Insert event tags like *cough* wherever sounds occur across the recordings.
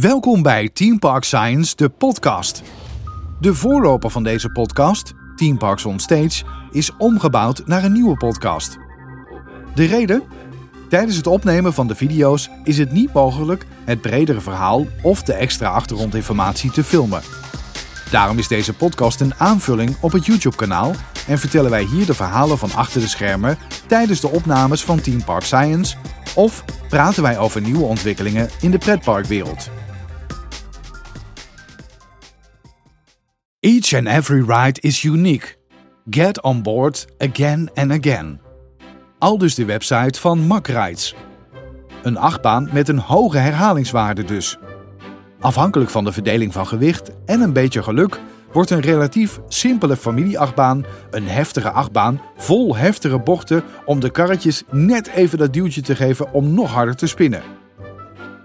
Welkom bij Team Park Science, de podcast. De voorloper van deze podcast, Team Parks on Stage, is omgebouwd naar een nieuwe podcast. De reden? Tijdens het opnemen van de video's is het niet mogelijk het bredere verhaal of de extra achtergrondinformatie te filmen. Daarom is deze podcast een aanvulling op het YouTube-kanaal en vertellen wij hier de verhalen van achter de schermen tijdens de opnames van Team Park Science of praten wij over nieuwe ontwikkelingen in de pretparkwereld. Each and every ride is unique. Get on board again and again. Aldus de website van Mack Rides. Een achtbaan met een hoge herhalingswaarde dus. Afhankelijk van de verdeling van gewicht en een beetje geluk wordt een relatief simpele familieachtbaan een heftige achtbaan vol heftige bochten om de karretjes net even dat duwtje te geven om nog harder te spinnen.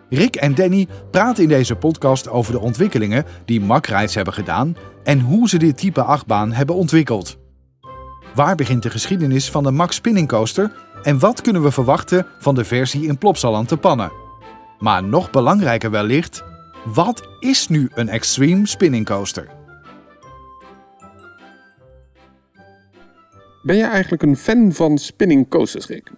Rick en Danny praten in deze podcast over de ontwikkelingen die Mack Rides hebben gedaan en hoe ze dit type achtbaan hebben ontwikkeld. Waar begint de geschiedenis van de Max Spinning Coaster en wat kunnen we verwachten van de versie in Plopsaland te pannen? Maar nog belangrijker wellicht, wat is nu een Extreme Spinning Coaster? Ben jij eigenlijk een fan van spinning coasters, Rick?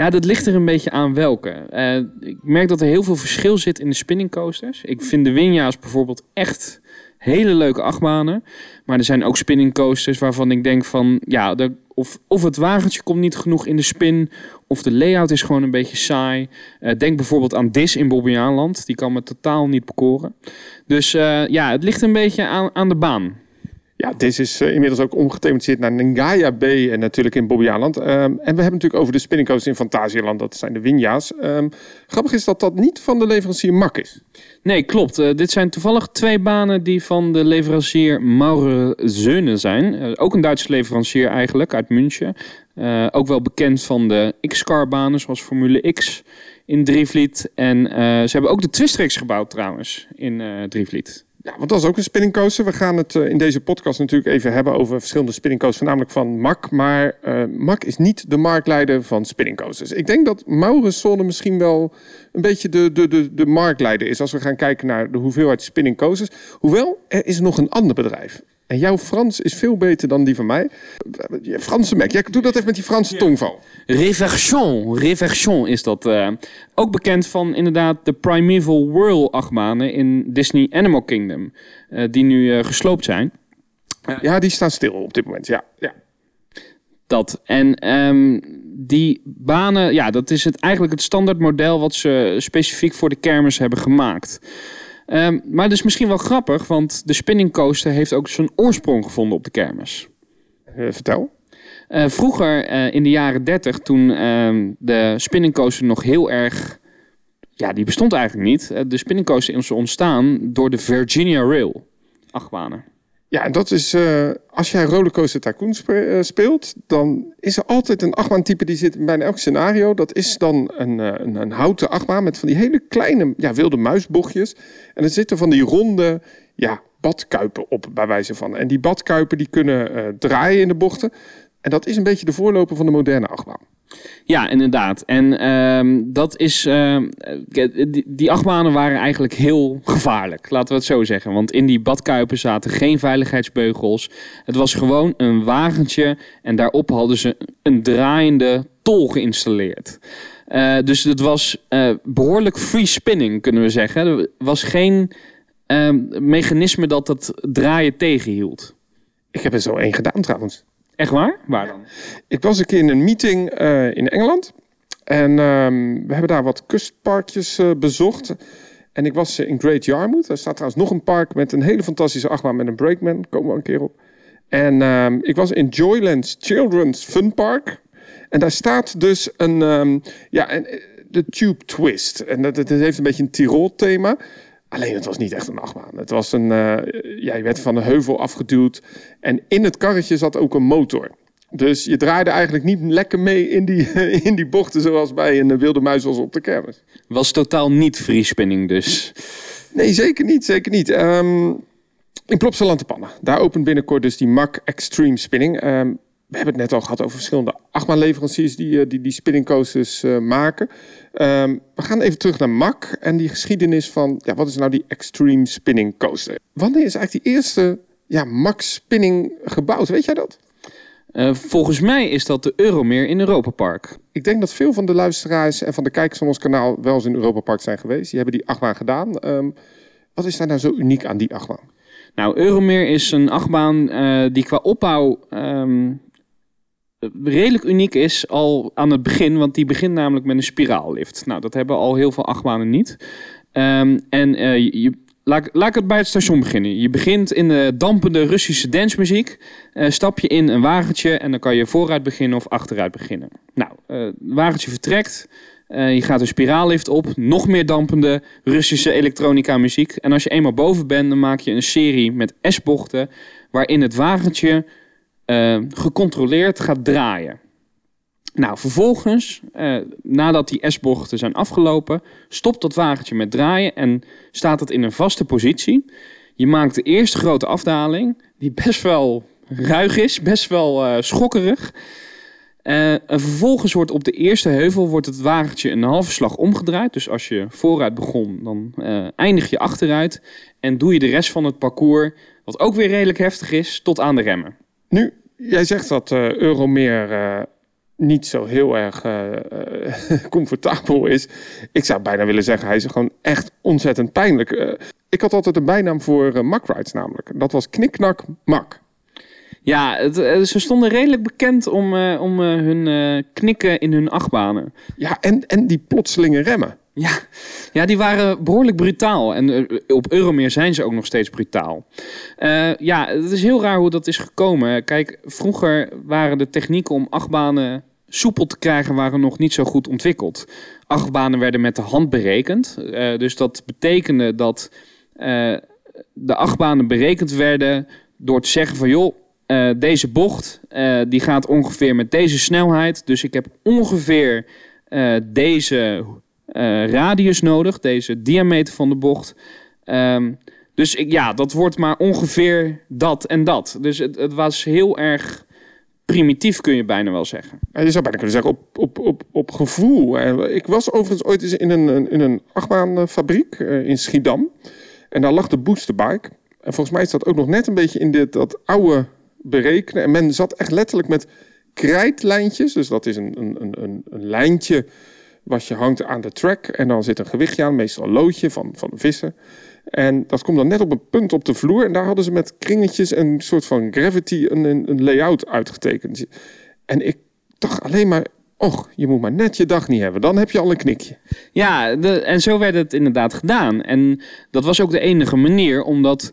Ja, dat ligt er een beetje aan welke. Eh, ik merk dat er heel veel verschil zit in de spinning coasters. Ik vind de Winja's bijvoorbeeld echt hele leuke achtbanen. Maar er zijn ook spinning coasters waarvan ik denk van... Ja, de, of, of het wagentje komt niet genoeg in de spin... of de layout is gewoon een beetje saai. Uh, denk bijvoorbeeld aan Dis in Bobbejaanland. Die kan me totaal niet bekoren. Dus uh, ja, het ligt een beetje aan, aan de baan. Ja, deze is uh, inmiddels ook omgethematiseerd naar Ngaya Bay en natuurlijk in Bobbejaanland. Um, en we hebben natuurlijk over de spinning coasters in Fantasieland, dat zijn de Winja's. Um, grappig is dat dat niet van de leverancier Mak is. Nee, klopt. Uh, dit zijn toevallig twee banen die van de leverancier Maurer Zeunen zijn. Uh, ook een Duitse leverancier eigenlijk, uit München. ook wel bekend van de X-Car banen, zoals Formule X in Drievliet. En ze hebben ook de Twistrex gebouwd trouwens, in Drievliet. Ja, want dat is ook een spinning coaster. We gaan het uh, in deze podcast natuurlijk even hebben over verschillende spinning coasters, voornamelijk van MAC. Maar uh, MAC is niet de marktleider van spinning coasters. Ik denk dat Maurenzone misschien wel een beetje de, de, de, de marktleider is als we gaan kijken naar de hoeveelheid spinning coasters. Hoewel, er is nog een ander bedrijf. En jouw Frans is veel beter dan die van mij. Franse Mac, jij doet dat even met die Franse tongval. Reversion, Reversion is dat. Uh, ook bekend van inderdaad de Primeval Whirl achtbanen in Disney Animal Kingdom. Uh, die nu uh, gesloopt zijn. ja, die staan stil op dit moment, ja. ja. Dat. En um, die banen, ja, dat is het, eigenlijk het standaard model wat ze specifiek voor de kermis hebben gemaakt. Um, maar dat is misschien wel grappig, want de spinning coaster heeft ook zijn oorsprong gevonden op de kermis. Uh, vertel. Uh, vroeger, uh, in de jaren 30, toen ehm, de spinning coaster nog heel erg... Ja, die bestond eigenlijk niet. de spinning coaster is ontstaan door de Virginia Rail achtbanen. Ja, dat is, uh, als jij Rollercoaster Tycoon speelt, dan is er altijd een achtbaantype die zit in bijna elk scenario. Dat is dan een, een, een, houten achtbaan met van die hele kleine ja, wilde muisbochtjes. En er zitten van die ronde ja, badkuipen op, bij wijze van. En die badkuipen die kunnen draaien in de bochten. En dat is een beetje de voorloper van de moderne achtbaan. Ja, inderdaad. En uh, dat is. Uh, die, die achtbanen waren eigenlijk heel gevaarlijk, laten we het zo zeggen. Want in die badkuipen zaten geen veiligheidsbeugels. Het was gewoon een wagentje en daarop hadden ze een draaiende tol geïnstalleerd. Uh, dus het was uh, behoorlijk free spinning, kunnen we zeggen. Er was geen ehm, mechanisme dat het draaien tegenhield. Ik heb er zo één gedaan trouwens. Echt waar? Waar dan? Ik was een keer in een meeting uh, in Engeland. En um, we hebben daar wat kustparkjes uh, bezocht. En ik was in Great Yarmouth. Er staat trouwens nog een park met een hele fantastische achtbaan met een breakman. Komen we een keer op. En um, ik was in Joyland's Children's Fun Park. En daar staat dus een, um, ja, een, de Tube Twist. En dat, dat heeft een beetje een Tirol thema. Alleen het was niet echt een achtbaan. Het was een, uh, ja, je werd van een heuvel afgeduwd. En in het karretje zat ook een motor. Dus je draaide eigenlijk niet lekker mee in die, *laughs* in die bochten zoals bij een wilde muis als op de kermis. Was totaal niet free spinning dus? Nee, zeker niet. Zeker niet. Um, in Plopsaland te Pannen. Daar opent binnenkort dus die MAC Extreme Spinning. Um, we hebben het net al gehad over verschillende achtbaanleveranciers die, die, die spinning coasters maken. Ehm, we gaan even terug naar MAC en die geschiedenis van ja, wat is nou die Extreme Spinning Coaster? Wanneer is eigenlijk die eerste ja, MAC Spinning gebouwd? Weet jij dat? Uh, volgens mij is dat de Euromeer in Europa Park. Ik denk dat veel van de luisteraars en van de kijkers van ons kanaal wel eens in Europa Park zijn geweest. Die hebben die achtbaan gedaan. Um, wat is daar nou zo uniek aan die achtbaan? Nou, Euromeer is een achtbaan uh, die qua opbouw um, redelijk uniek is al aan het begin. Want die begint namelijk met een spiraallift. Nou, dat hebben al heel veel achtbanen niet. Um, en uh, je, Laat, laat het bij het station beginnen. Je begint in de dampende Russische dancemuziek. Uh, stap je in een wagentje en dan kan je vooruit beginnen of achteruit beginnen. Nou, uh, het wagentje vertrekt. Je gaat een spiraallift op. Nog meer dampende Russische elektronica muziek. En als je eenmaal boven bent, dan maak je een serie met S-bochten. Waarin het wagentje gecontroleerd gaat draaien. Nou, vervolgens, eh, nadat die S-bochten zijn afgelopen, stopt dat wagentje met draaien en staat het in een vaste positie. Je maakt de eerste grote afdaling, die best wel ruig is, best wel uh, schokkerig. Uh, en vervolgens wordt op de eerste heuvel wordt het wagentje een halve slag omgedraaid. Dus als je vooruit begon, dan uh, eindig je achteruit. En doe je de rest van het parcours, wat ook weer redelijk heftig is, tot aan de remmen. Nu, jij zegt dat uh, Euromeer niet zo heel erg uh, *laughs* comfortabel is. Ik zou bijna willen zeggen, hij is gewoon echt ontzettend pijnlijk. Ik had altijd een bijnaam voor uh, Mack Rides namelijk. Dat was Kniknak Mak. Ja, het, ze stonden redelijk bekend om, om hun knikken in hun achtbanen. Ja, en, en die plotselinge remmen. Ja. ja, die waren behoorlijk brutaal. En op Euromeer zijn ze ook nog steeds brutaal. Uh, ja, het is heel raar hoe dat is gekomen. Kijk, vroeger waren de technieken om achtbanen soepel te krijgen waren nog niet zo goed ontwikkeld. Achtbanen werden met de hand berekend. Uh, dus dat betekende dat uh, de achtbanen berekend werden door te zeggen van joh, deze bocht die gaat ongeveer met deze snelheid. Dus ik heb ongeveer deze radius nodig, deze diameter van de bocht. Um, dus ja, dat wordt maar ongeveer dat en dat. Dus het, het was heel erg primitief, kun je bijna wel zeggen. Je zou bijna kunnen zeggen op, op, op, op gevoel. Ik was overigens ooit eens in een, in een achtbaanfabriek eh, in Schiedam. En daar lag de boosterbike. En volgens mij is dat ook nog net een beetje in dit, dat oude berekenen. En men zat echt letterlijk met krijtlijntjes. Dus dat is een, een, een, een lijntje wat je hangt aan de track. En dan zit een gewichtje aan, meestal een loodje van, van vissen. En dat komt dan net op een punt op de vloer. En daar hadden ze met kringetjes een soort van gravity, een, een, layout uitgetekend. En ik dacht alleen maar, och, je moet maar net je dag niet hebben. Dan heb je al een knikje. Ja, de, en zo werd het inderdaad gedaan. En dat was ook de enige manier, omdat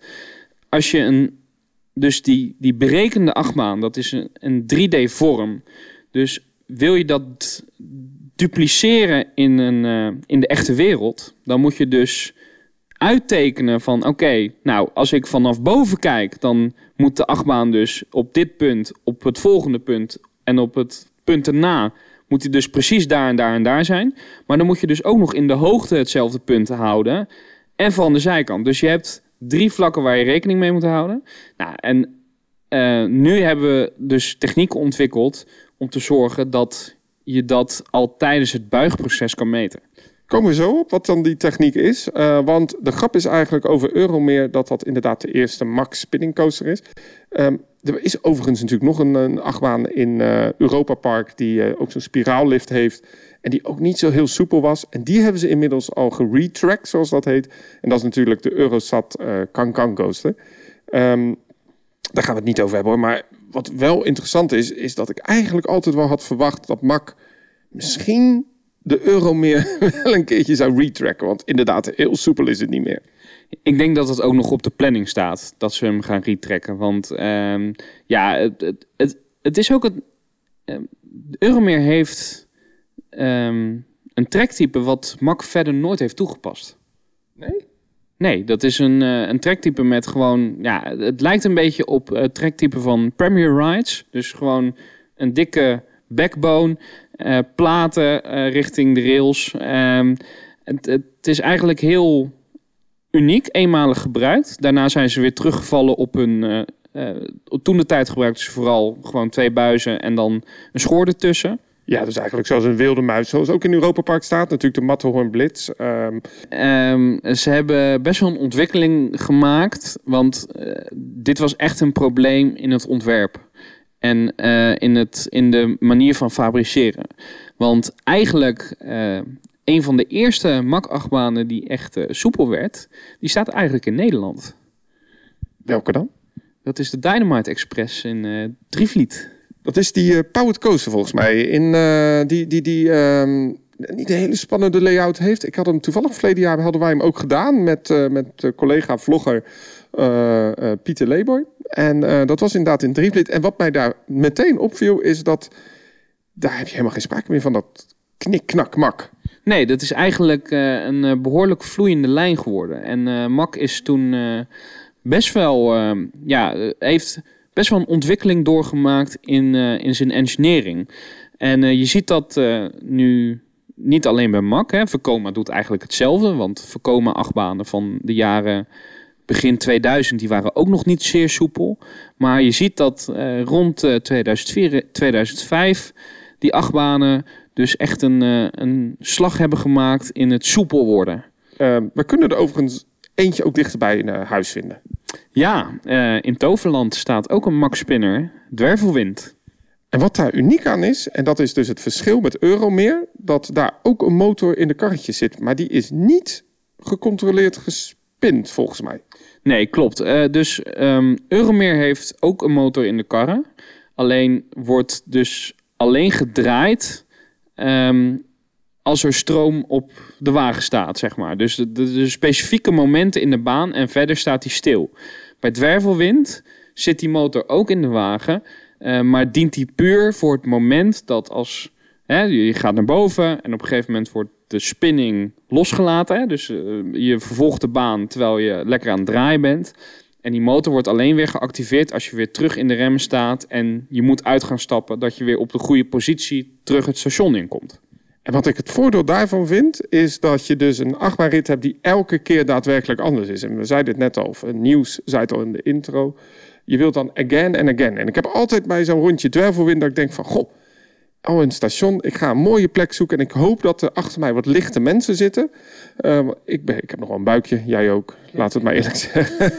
als je een... Dus die, die berekende achtbaan, dat is een, een 3D-vorm. Dus wil je dat dupliceren in, een, uh, in de echte wereld, dan moet je dus uittekenen van oké, nou als ik vanaf boven kijk, dan moet de achtbaan dus op dit punt, op het volgende punt en op het punt erna moet hij dus precies daar en daar en daar zijn. Maar dan moet je dus ook nog in de hoogte hetzelfde punt houden en van de zijkant. Dus je hebt drie vlakken waar je rekening mee moet houden. Nou, en uh, nu hebben we dus technieken ontwikkeld om te zorgen dat je dat al tijdens het buigproces kan meten. Komen we zo op wat dan die techniek is. Uh, want de grap is eigenlijk over Euromeer dat dat inderdaad de eerste max spinning coaster is. Um, er is overigens natuurlijk nog een, achtbaan in uh, Europa Park die uh, ook zo'n spiraallift heeft. En die ook niet zo heel soepel was. En die hebben ze inmiddels al geretracked, zoals dat heet. En dat is natuurlijk de Eurosat uh, Cancan coaster. Um, daar gaan we het niet over hebben hoor. Maar wat wel interessant is, is dat ik eigenlijk altijd wel had verwacht dat Mac misschien de euro meer *laughs* wel een keertje zou retracken. Want inderdaad, heel soepel is het niet meer. Ik denk dat het ook nog op de planning staat dat ze hem gaan retracken. Want um, ja, het, het, het, het, is ook het. Um, Euromeer heeft um, een trektype wat Mac verder nooit heeft toegepast. Nee? Nee, dat is een, een trektype met gewoon. Ja, het lijkt een beetje op het trektype van Premier Rides. Dus gewoon een dikke backbone uh, platen richting de rails. Um, het, het, is eigenlijk heel uniek, eenmalig gebruikt. Daarna zijn ze weer teruggevallen op hun toen de tijd gebruikten ze vooral gewoon twee buizen en dan een schoor ertussen. Ja, dus eigenlijk zoals een wilde muis. Zoals ook in Europa Park staat. Natuurlijk de Matterhorn Blitz. Um... ze hebben best wel een ontwikkeling gemaakt. Want uh, dit was echt een probleem in het ontwerp. En uh, in, het, in de manier van fabriceren. Want eigenlijk uh, een van de eerste mak-achtbanen die echt soepel werd... die staat eigenlijk in Nederland. Welke dan? Dat is de Dynamite Express in Drievliet. Dat is die uh, Powered volgens mij. In, uh, die die, die um, niet een hele spannende layout heeft. Ik had hem toevallig verleden jaar hadden wij hem ook gedaan met, uh, met collega vlogger Pieter Leeboy. En dat was inderdaad in Drievliet. En wat mij daar meteen opviel is dat daar heb je helemaal geen sprake meer van dat knik, knak, mak. Nee, dat is eigenlijk een behoorlijk vloeiende lijn geworden. En Mak is toen best wel, ja, heeft best wel een ontwikkeling doorgemaakt in, uh, in zijn engineering. En uh, je ziet dat uh, nu niet alleen bij Mac. Hè. Vekoma doet eigenlijk hetzelfde. Want Vekoma achtbanen van de jaren begin 2000, die waren ook nog niet zeer soepel. Maar je ziet dat rond 2004, 2005 die achtbanen dus echt een, een slag hebben gemaakt in het soepel worden. we kunnen er overigens eentje ook dichterbij in huis vinden. Ja, uh, in Toverland staat ook een Max Spinner, Dwervelwind. En wat daar uniek aan is, en dat is dus het verschil met Euromeer, dat daar ook een motor in de karretje zit. Maar die is niet gecontroleerd gespind, volgens mij. Nee, klopt. Uh, dus um, Euromeer heeft ook een motor in de karren. Alleen wordt dus alleen gedraaid um, als er stroom op de wagen staat, zeg maar. Dus de, specifieke momenten in de baan en verder staat hij stil. Bij dwervelwind zit die motor ook in de wagen, uh, maar dient die puur voor het moment dat als hè, je gaat naar boven en op een gegeven moment wordt de spinning losgelaten. Dus uh, je vervolgt de baan terwijl je lekker aan het draaien bent. En die motor wordt alleen weer geactiveerd als je weer terug in de remmen staat en je moet uit gaan stappen, dat je weer op de goede positie terug het station inkomt. En wat ik het voordeel daarvan vind, is dat je dus een achtbaanrit hebt die elke keer daadwerkelijk anders is. En we zeiden het net al, nieuws zei het al in de intro. Je wilt dan again en again. En ik heb altijd bij zo'n rondje dwervelwind dat ik denk van, goh, oh een station, ik ga een mooie plek zoeken en ik hoop dat er achter mij wat lichte mensen zitten. Uh, ik, ben, ik heb nog wel een buikje, jij ook, we het maar eerlijk *laughs* zeggen.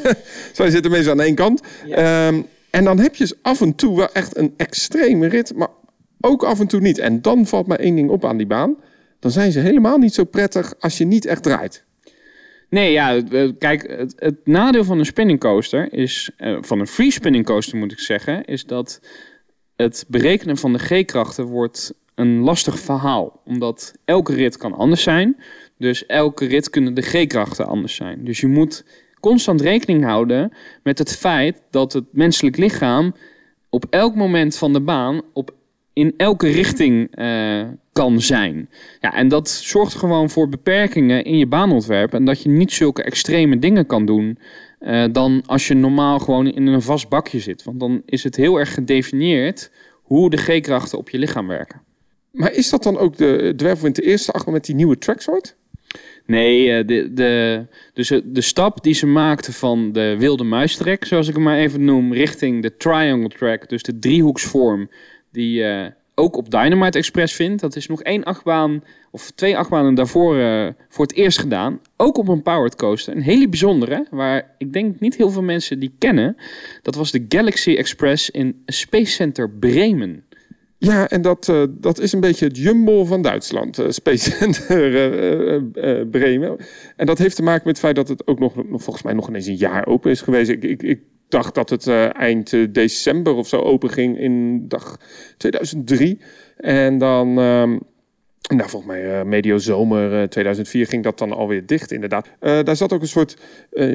Zij zitten meestal aan één kant. Ja. Um, en dan heb je af en toe wel echt een extreme rit, maar ook af en toe niet. En dan valt me één ding op aan die baan. Dan zijn ze helemaal niet zo prettig als je niet echt draait. Nee, ja, kijk, het, het nadeel van een spinning coaster is, uh, van een free spinning coaster moet ik zeggen, is dat het berekenen van de G-krachten wordt een lastig verhaal. Omdat elke rit kan anders zijn. Dus elke rit kunnen de G-krachten anders zijn. Dus je moet constant rekening houden met het feit dat het menselijk lichaam op elk moment van de baan op in elke richting uh, kan zijn. Ja, en dat zorgt gewoon voor beperkingen in je baanontwerp. En dat je niet zulke extreme dingen kan doen. Uh, dan als je normaal gewoon in een vast bakje zit. Want dan is het heel erg gedefinieerd hoe de G-krachten op je lichaam werken. Maar is dat dan ook de dwervel in de eerste achter met die nieuwe tracksoort? Nee, eh, de, de, dus de stap die ze maakten van de wilde muistrek, zoals ik hem maar even noem, richting de triangle track, dus de driehoeksvorm, die uh, ook op Dynamite Express vindt. Dat is nog één achtbaan, of twee achtbanen daarvoor uh, voor het eerst gedaan. Ook op een powered coaster. Een hele bijzondere, waar ik denk niet heel veel mensen die kennen. Dat was de Galaxy Express in Space Center Bremen. Ja, en dat, uh, dat is een beetje het jumbo van Duitsland, Space *laughs* Center uh, Bremen. En dat heeft te maken met het feit dat het ook nog, nog volgens mij nog ineens een jaar open is geweest. Ik, ik, ik dacht dat het uh, eind uh, december of zo open ging in dag 2003. En dan, um, nou volgens mij uh, medio zomer 2004 ging dat dan alweer dicht inderdaad. daar zat ook een soort,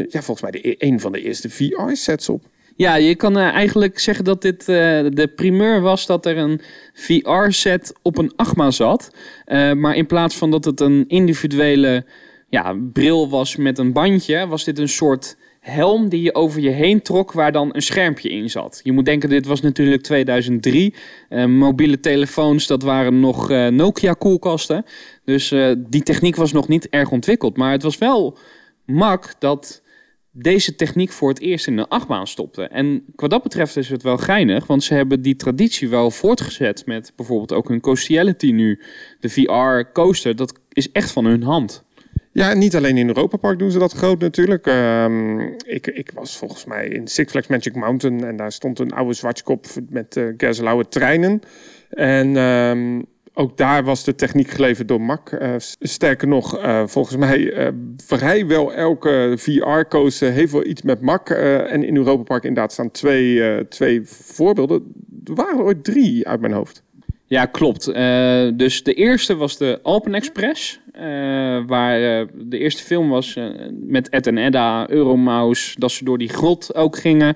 ja volgens mij de, e-, een van de eerste VR-sets op. Ja, je kan eigenlijk zeggen dat dit de primeur was dat er een VR-set op een Agma zat. maar in plaats van dat het een individuele ja, bril was met een bandje, was dit een soort helm die je over je heen trok, waar dan een schermpje in zat. Je moet denken, dit was natuurlijk 2003. Uh, eh, mobiele telefoons, dat waren nog uh, Nokia-koelkasten. Dus uh, die techniek was nog niet erg ontwikkeld. Maar het was wel mak dat deze techniek voor het eerst in de achtbaan stopte. En wat dat betreft is het wel geinig, want ze hebben die traditie wel voortgezet met bijvoorbeeld ook hun Coastiality nu. De VR coaster, dat is echt van hun hand. Ja, niet alleen in Europa Park doen ze dat groot natuurlijk. Ehm, ik, ik was volgens mij in Six Flags Magic Mountain en daar stond een oude zwartkop met uh, treinen. En ehm, ook daar was de techniek geleverd door Mac. Uh, sterker nog, uh, volgens mij uh, vrijwel elke VR-coaster heeft wel iets met Mac. en in Europa Park inderdaad staan twee, twee voorbeelden. Er waren ooit drie uit mijn hoofd. Ja, klopt. dus de eerste was de Alpen Express. Waar de eerste film was met Ed en Edda, Euromouse. Dat ze door die grot ook gingen.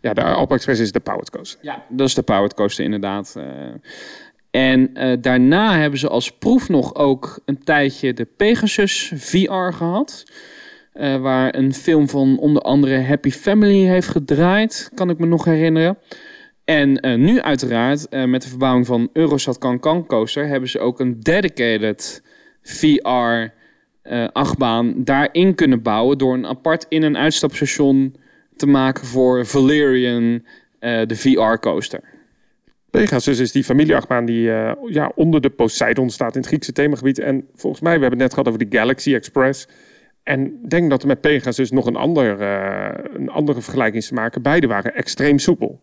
Ja, de Alpen Express is de Powered Coaster. Ja, dat is de Powered Coaster inderdaad. En uh, daarna hebben ze als proef nog ook een tijdje de Pegasus VR gehad. Uh, waar een film van onder andere Happy Family heeft gedraaid, kan ik me nog herinneren. En uh, nu uiteraard, met de verbouwing van Eurosat Cancan Coaster, hebben ze ook een dedicated VR achtbaan daarin kunnen bouwen door een apart in- en uitstapstation te maken voor Valerian, de VR coaster. Pegasus is die familieachtbaan die uh, ja, onder de Poseidon staat in het Griekse themagebied. En volgens mij, we hebben het net gehad over de Galaxy Express. En denk dat er met Pegasus nog een, ander, een andere vergelijking te maken. Beide waren extreem soepel.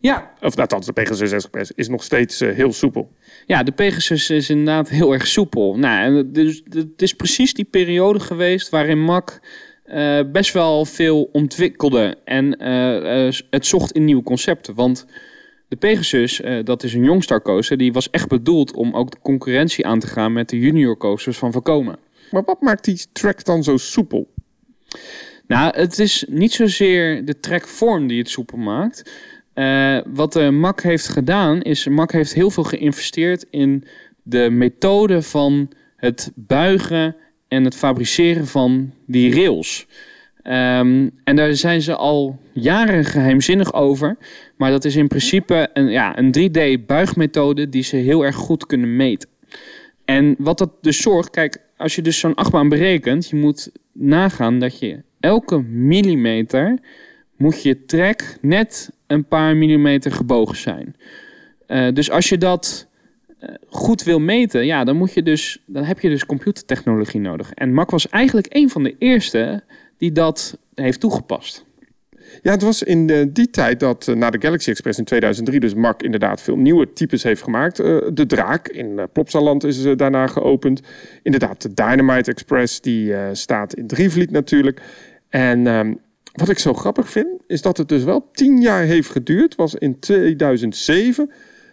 Ja. Of althans, de Pegasus Express is nog steeds uh, heel soepel. Ja, de Pegasus is inderdaad heel erg soepel. Nou, dus, het is precies die periode geweest waarin Mac uh, best wel veel ontwikkelde. En uh, het zocht in nieuwe concepten. Want de Pegasus, dat is een Youngstar coaster, die was echt bedoeld om ook de concurrentie aan te gaan met de junior coasters van Vekoma. Maar wat maakt die track dan zo soepel? Nou, het is niet zozeer de trackvorm die het soepel maakt. Uh, wat de MAC heeft gedaan, is MAC heeft heel veel geïnvesteerd in de methode van het buigen en het fabriceren van die rails. Um, en daar zijn ze al jaren geheimzinnig over. Maar dat is in principe een, ja, een 3D-buigmethode die ze heel erg goed kunnen meten. En wat dat dus zorgt, kijk, als je dus zo'n achtbaan berekent, je moet nagaan dat je elke millimeter moet je trek net een paar millimeter gebogen zijn. Uh, dus als je dat uh, goed wil meten, ja, dan, moet je dus, dan heb je dus computertechnologie nodig. En Mac was eigenlijk een van de eerste die dat heeft toegepast. Ja, het was in de, die tijd dat na de Galaxy Express in 2003 dus Mac inderdaad veel nieuwe types heeft gemaakt. De Draak in Plopsaland is daarna geopend. Inderdaad, de Dynamite Express die staat in Drievliet natuurlijk. En um, wat ik zo grappig vind, is dat het dus wel tien jaar heeft geduurd. Was in 2007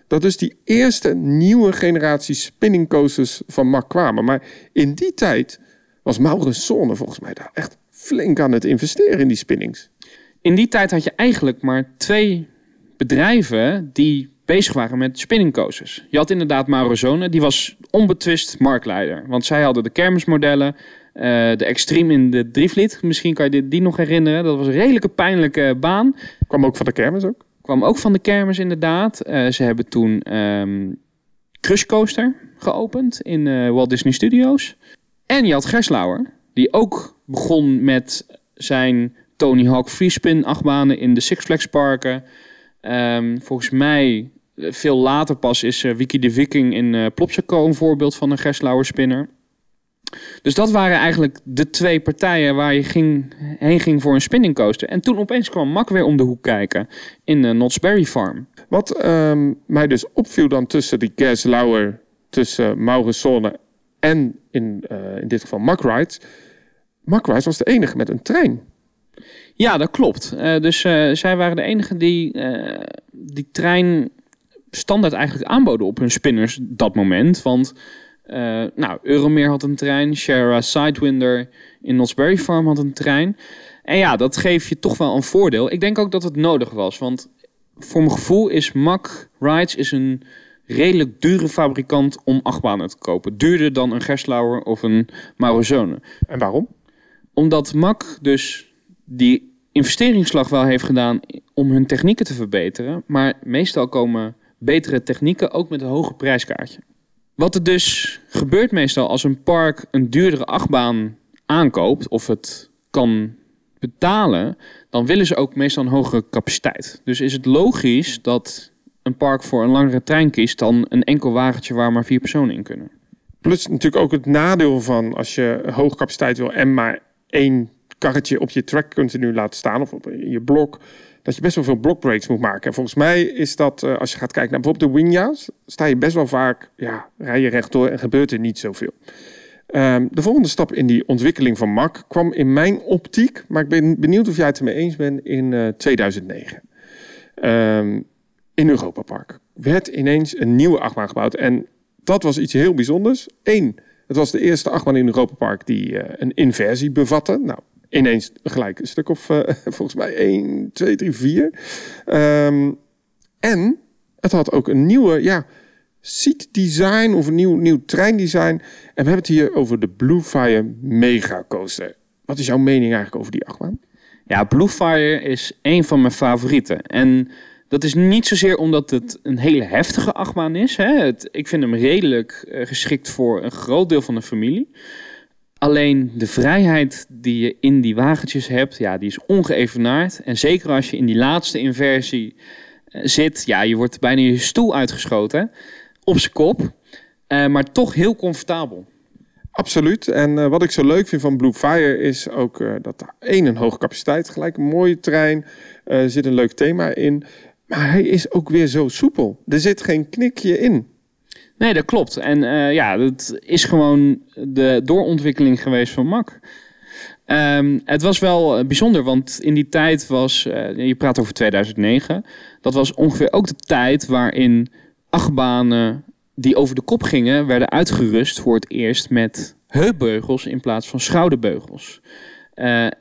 dat dus die eerste nieuwe generatie spinning coasters van Mac kwamen. Maar in die tijd was Maurus Zonne volgens mij daar echt flink aan het investeren in die spinnings. In die tijd had je eigenlijk maar twee bedrijven die bezig waren met spinningcoasters. Je had inderdaad Maurozone, die was onbetwist marktleider. Want zij hadden de kermismodellen, uh, de Extreme in de Drievliet. Misschien kan je die nog herinneren. Dat was een redelijke pijnlijke baan. Kwam ook van de kermis ook? Kwam ook van de kermis inderdaad. Uh, ze hebben toen um, Crush Coaster geopend in uh, Walt Disney Studios. En je had Gerslauer, die ook begon met zijn Tony Hawk Freespin achtbanen in de Six Flags parken. Um, volgens mij veel later pas is Wiki de Viking in Plopsaco een voorbeeld van een Gerslauer spinner. Dus dat waren eigenlijk de twee partijen waar je ging, heen ging voor een spinning coaster. En toen opeens kwam Mak weer om de hoek kijken in de uh, Knott's Berry Farm. Wat um, mij dus opviel dan tussen die Gerslauer, tussen Mauritsone en in, uh, in dit geval Mack Rides. Rides was de enige met een trein. Ja, dat klopt. Uh, dus uh, zij waren de enige die die trein standaard eigenlijk aanboden op hun spinners dat moment. Want nou, Euromeer had een trein, Shara Sidewinder in Knott's Farm had een trein. En ja, dat geeft je toch wel een voordeel. Ik denk ook dat het nodig was, want voor mijn gevoel is Mack Rides is een redelijk dure fabrikant om achtbanen te kopen. Duurder dan een Gerslauer of een Maurozone. En waarom? Omdat Mac dus die investeringsslag wel heeft gedaan om hun technieken te verbeteren. Maar meestal komen betere technieken ook met een hoger prijskaartje. Wat er dus gebeurt meestal als een park een duurdere achtbaan aankoopt of het kan betalen, dan willen ze ook meestal een hogere capaciteit. Dus is het logisch dat een park voor een langere trein kiest dan een enkel wagentje waar maar vier personen in kunnen. Plus natuurlijk ook het nadeel van als je hoge capaciteit wil en maar één karretje op je track continu laten staan of op je blok, dat je best wel veel blockbreaks moet maken. En volgens mij is dat, eh, als je gaat kijken naar bijvoorbeeld de Winja's, sta je best wel vaak, ja, rij je rechtdoor en gebeurt er niet zoveel. Um, de volgende stap in die ontwikkeling van MAC kwam in mijn optiek, maar ik ben benieuwd of jij het ermee eens bent, in uh, 2009. Um, in Europa Park werd ineens een nieuwe achtbaan gebouwd. En dat was iets heel bijzonders. Eén, het was de eerste achtbaan in Europa Park die uh, een inversie bevatte. Nou, ineens gelijk een stuk of uh, *laughs* volgens mij 1, 2, 3, 4. Um, en het had ook een nieuwe, ja, seat design of een nieuw, nieuw treindesign. En we hebben het hier over de Bluefire Mega Coaster. Wat is jouw mening eigenlijk over die achtbaan? Ja, Bluefire is een van mijn favorieten. En dat is niet zozeer omdat het een hele heftige achtbaan is. Hè. Het, ik vind hem redelijk uh, geschikt voor een groot deel van de familie. Alleen de vrijheid die je in die wagentjes hebt, ja, die is ongeëvenaard. En zeker als je in die laatste inversie uh, zit, ja, je wordt bijna je stoel uitgeschoten op zijn kop. Uh, maar toch heel comfortabel. Absoluut. En uh, wat ik zo leuk vind van Blue Fire is ook dat één een hoge capaciteit, gelijk een mooie trein, uh, zit een leuk thema in. Maar hij is ook weer zo soepel. Er zit geen knikje in. Nee, dat klopt. En uh, ja, dat is gewoon de doorontwikkeling geweest van Mac. Um, het was wel bijzonder, want in die tijd was, uh, je praat over 2009, dat was ongeveer ook de tijd waarin achtbanen die over de kop gingen, werden uitgerust voor het eerst met heupbeugels in plaats van schouderbeugels.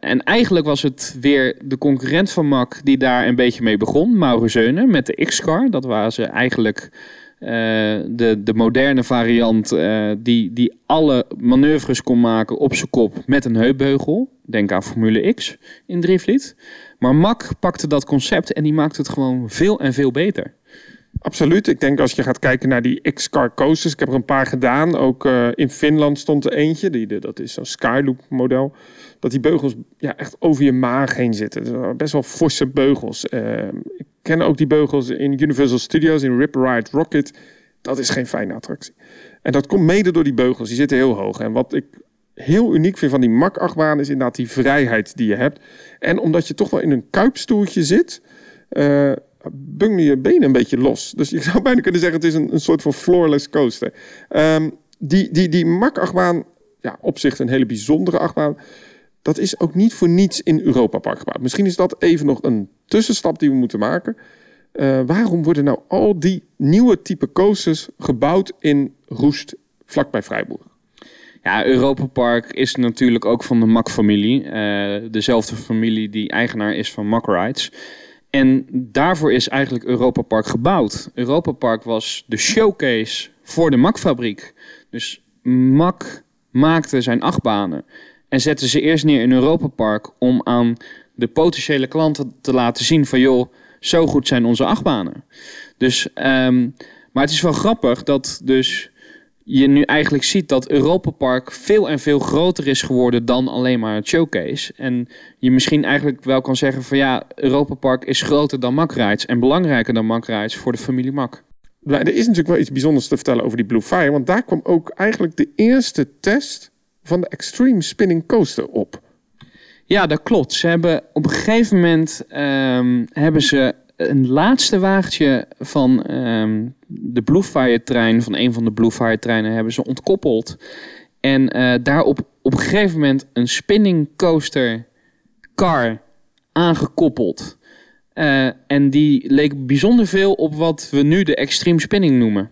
En eigenlijk was het weer de concurrent van Mac die daar een beetje mee begon, Mauro met de X-Car. Dat waren ze eigenlijk de, de moderne variant uh, die, die alle manoeuvres kon maken op zijn kop met een heupbeugel. Denk aan Formule X in Driflied. Maar Mac pakte dat concept en die maakte het gewoon veel en veel beter. Absoluut. Ik denk als je gaat kijken naar die X-Car coasters. Ik heb er een paar gedaan. Ook uh, in Finland stond er eentje. Die, dat is zo'n Skyloop model. Dat die beugels ja, echt over je maag heen zitten. Best wel forse beugels. Uh, ik ken ook die beugels in Universal Studios, in Rip Ride Rocket. Dat is geen fijne attractie. En dat komt mede door die beugels. Die zitten heel hoog. En wat ik heel uniek vind van die Mac-achtbaan is inderdaad die vrijheid die je hebt. En omdat je toch wel in een kuipstoeltje zit... Uh, je benen een beetje los. Dus je *laughs* zou bijna kunnen zeggen, het is een, een soort van floorless coaster. Um, die, die, die Mac-achtbaan, ja, op zich een hele bijzondere achtbaan. Dat is ook niet voor niets in Europa Park gebouwd. Misschien is dat even nog een tussenstap die we moeten maken. Uh, waarom worden nou al die nieuwe type coasters gebouwd in Roest, vlakbij Vrijburg? Ja, Europa Park is natuurlijk ook van de Mac-familie. Uh, dezelfde familie die eigenaar is van Mac Rides. En daarvoor is eigenlijk Europa Park gebouwd. Europa Park was de showcase voor de Mac-fabriek. Dus Mac maakte zijn achtbanen en zette ze eerst neer in Europa Park om aan de potentiële klanten te laten zien van joh, zo goed zijn onze achtbanen. Dus, um, maar het is wel grappig dat dus je nu eigenlijk ziet dat Europa Park veel en veel groter is geworden dan alleen maar het showcase. En je misschien eigenlijk wel kan zeggen van ja, Europa Park is groter dan Mack Rides en belangrijker dan Mack Rides voor de familie Mack. er is natuurlijk wel iets bijzonders te vertellen over die Blue Fire, want daar kwam ook eigenlijk de eerste test van de Extreme Spinning Coaster op. Ja, dat klopt. Ze hebben op een gegeven moment um, hebben ze een laatste wagentje van um, de Bluefire trein, van een van de Bluefire treinen, hebben ze ontkoppeld. En uh, daarop op een gegeven moment een spinning coaster car aangekoppeld. Uh, en die leek bijzonder veel op wat we nu de extreme spinning noemen.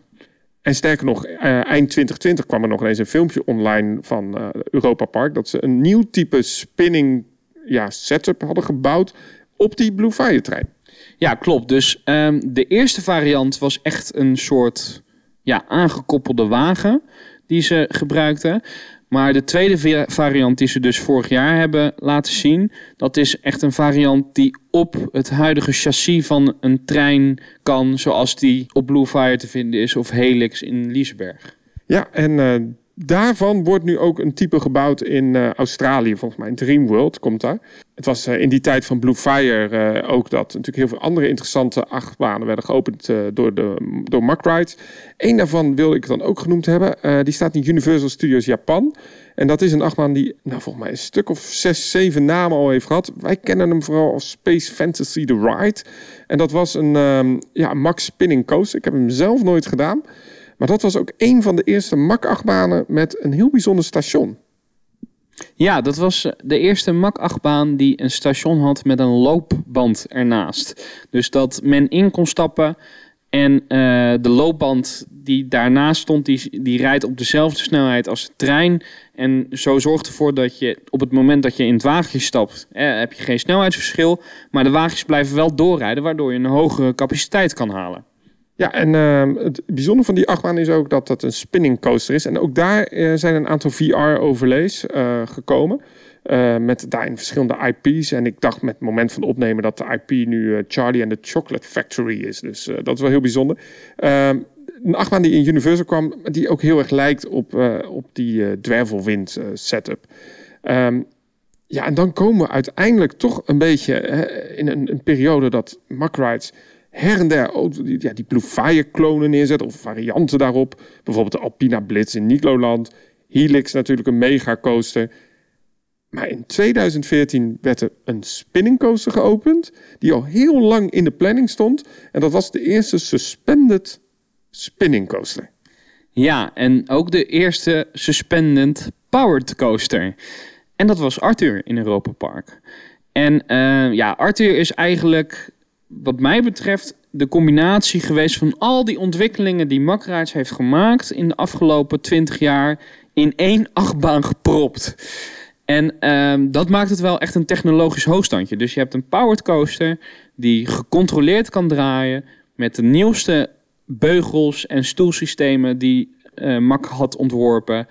En sterker nog, uh, eind 2020 kwam er nog eens een filmpje online van uh, Europa Park. Dat ze een nieuw type spinning ja, setup hadden gebouwd op die Blue Fire trein. Ja, klopt. Dus um, de eerste variant was echt een soort ja, aangekoppelde wagen die ze gebruikten. Maar de tweede variant die ze dus vorig jaar hebben laten zien, dat is echt een variant die op het huidige chassis van een trein kan, zoals die op Bluefire te vinden is of Helix in Liesberg. Ja, en uh, daarvan wordt nu ook een type gebouwd in uh, Australië, volgens mij. Dreamworld komt daar. Het was uh, in die tijd van Blue Fire uh, ook dat natuurlijk heel veel andere interessante achtbanen werden geopend door, de, door Mack. Eén daarvan wil ik dan ook genoemd hebben. die staat in Universal Studios Japan. En dat is een achtbaan die, nou, volgens mij een stuk of zes, zeven namen al heeft gehad. Wij kennen hem vooral als Space Fantasy The Ride. En dat was een um, ja, Max Spinning Coaster. Ik heb hem zelf nooit gedaan. Maar dat was ook een van de eerste Mak-achtbanen met een heel bijzonder station. Ja, dat was de eerste Mak-achtbaan die een station had met een loopband ernaast. Dus dat men in kon stappen en uh, de loopband die daarnaast stond, die, die rijdt op dezelfde snelheid als de trein. En zo zorgt ervoor dat je op het moment dat je in het wagentje stapt, eh, heb je geen snelheidsverschil. Maar de wagens blijven wel doorrijden, waardoor je een hogere capaciteit kan halen. Ja, en uh, het bijzondere van die achtbaan is ook dat het een spinning coaster is. En ook daar uh, zijn een aantal VR-overlays uh, gekomen. Uh, met daarin verschillende IP's. En ik dacht met het moment van opnemen dat de IP nu Charlie and the Chocolate Factory is. Dus dat is wel heel bijzonder. Ehm, een achtbaan die in Universal kwam, die ook heel erg lijkt op, op die dwervelwind setup. Um, ja, en dan komen we uiteindelijk toch een beetje in een, een periode dat Mack Rides her en der ook die, ja, die Blue Fire klonen neerzet of varianten daarop. Bijvoorbeeld de Alpina Blitz in Nigloland. Helix natuurlijk een mega coaster. Maar in 2014 werd er een spinning coaster geopend. Die al heel lang in de planning stond. En dat was de eerste suspended spinning coaster. Ja, en ook de eerste suspended powered coaster. En dat was Arthur in Europa Park. En uh, ja, Arthur is eigenlijk wat mij betreft de combinatie geweest van al die ontwikkelingen die Mackrides heeft gemaakt in de afgelopen 20 jaar in één achtbaan gepropt. En ehm, dat maakt het wel echt een technologisch hoogstandje. Dus je hebt een powered coaster die gecontroleerd kan draaien met de nieuwste beugels en stoelsystemen die uh, Mack had ontworpen.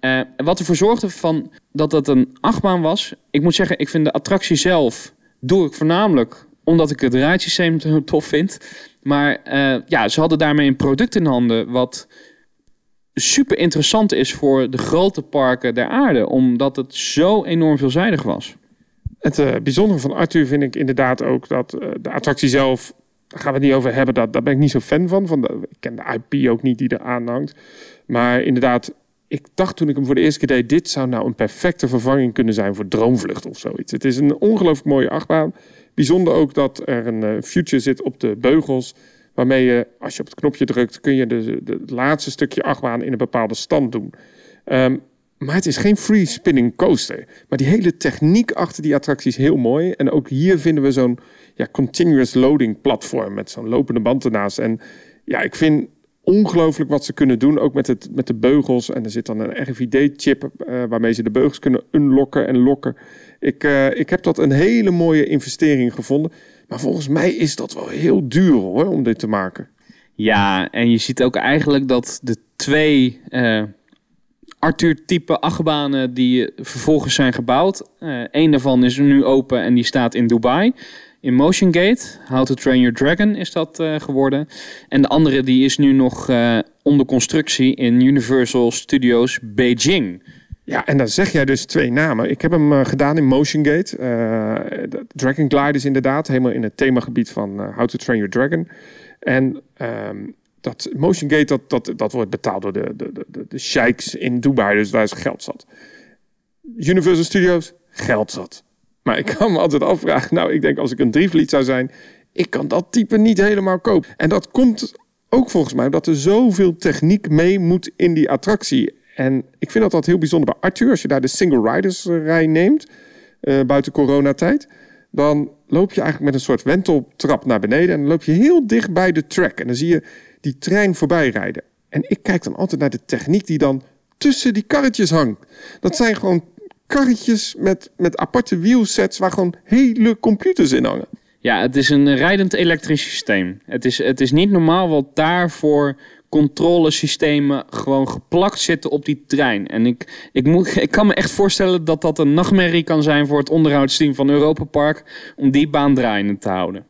Uh, wat ervoor zorgde van dat het een achtbaan was. Ik moet zeggen, ik vind de attractie zelf doe ik voornamelijk omdat ik het raadsysteem *laughs* tof vind. Maar uh, ja, ze hadden daarmee een product in handen wat super interessant is voor de grote parken der aarde. Omdat het zo enorm veelzijdig was. Het uh, bijzondere van Arthur vind ik inderdaad ook dat uh, de attractie zelf... Daar gaan we het niet over hebben, dat, daar ben ik niet zo fan van. van de, ik ken de IP ook niet die er aanhangt. Maar inderdaad, ik dacht toen ik hem voor de eerste keer deed... dit zou nou een perfecte vervanging kunnen zijn voor Droomvlucht of zoiets. Het is een ongelooflijk mooie achtbaan. Bijzonder ook dat er een uh, future zit op de beugels. Waarmee je, als je op het knopje drukt, kun je de, de laatste stukje achtbaan in een bepaalde stand doen. Um, maar het is geen free spinning coaster. Maar die hele techniek achter die attractie is heel mooi. En ook hier vinden we zo'n ja, continuous loading platform met zo'n lopende band ernaast. En ja, ik vind ongelooflijk wat ze kunnen doen, ook met, het, met de beugels. En er zit dan een RFID-chip uh, waarmee ze de beugels kunnen unlocken en lokken. Ik, uh, ik heb dat een hele mooie investering gevonden. Maar volgens mij is dat wel heel duur hoor, om dit te maken. Ja, en je ziet ook eigenlijk dat de twee uh, Arthur-type achtbanen die vervolgens zijn gebouwd. Uh, Eén daarvan is nu open en die staat in Dubai. In Motion Gate, How to Train Your Dragon is dat geworden. En de andere die is nu nog onder constructie in Universal Studios Beijing. Ja, en dan zeg jij dus twee namen. Ik heb hem uh, gedaan in Motion Gate. Uh, Dragon Glide is inderdaad helemaal in het themagebied van uh, How to Train Your Dragon. En um, dat Motion Gate, dat, dat, wordt betaald door de, de, de, de sheiks in Dubai. Dus daar is geld zat. Universal Studios, geld zat. Maar ik kan me altijd afvragen, nou, ik denk als ik een drievliet zou zijn, ik kan dat type niet helemaal kopen. En dat komt ook volgens mij omdat er zoveel techniek mee moet in die attractie. En ik vind dat dat heel bijzonder bij Arthur. Als je daar de single riders rij neemt, uh, buiten coronatijd, dan loop je eigenlijk met een soort wenteltrap naar beneden en dan loop je heel dicht bij de track. En dan zie je die trein voorbij rijden. En ik kijk dan altijd naar de techniek die dan tussen die karretjes hangt. Dat zijn gewoon karretjes met, met aparte wielsets waar gewoon hele computers in hangen. Ja, het is een rijdend elektrisch systeem. Het is, het is niet normaal wat daarvoor controlesystemen gewoon geplakt zitten op die trein. En ik, ik, moet, *laughs* ik kan me echt voorstellen dat dat een nachtmerrie kan zijn voor het onderhoudsteam van Europa Park om die baan draaiende te houden.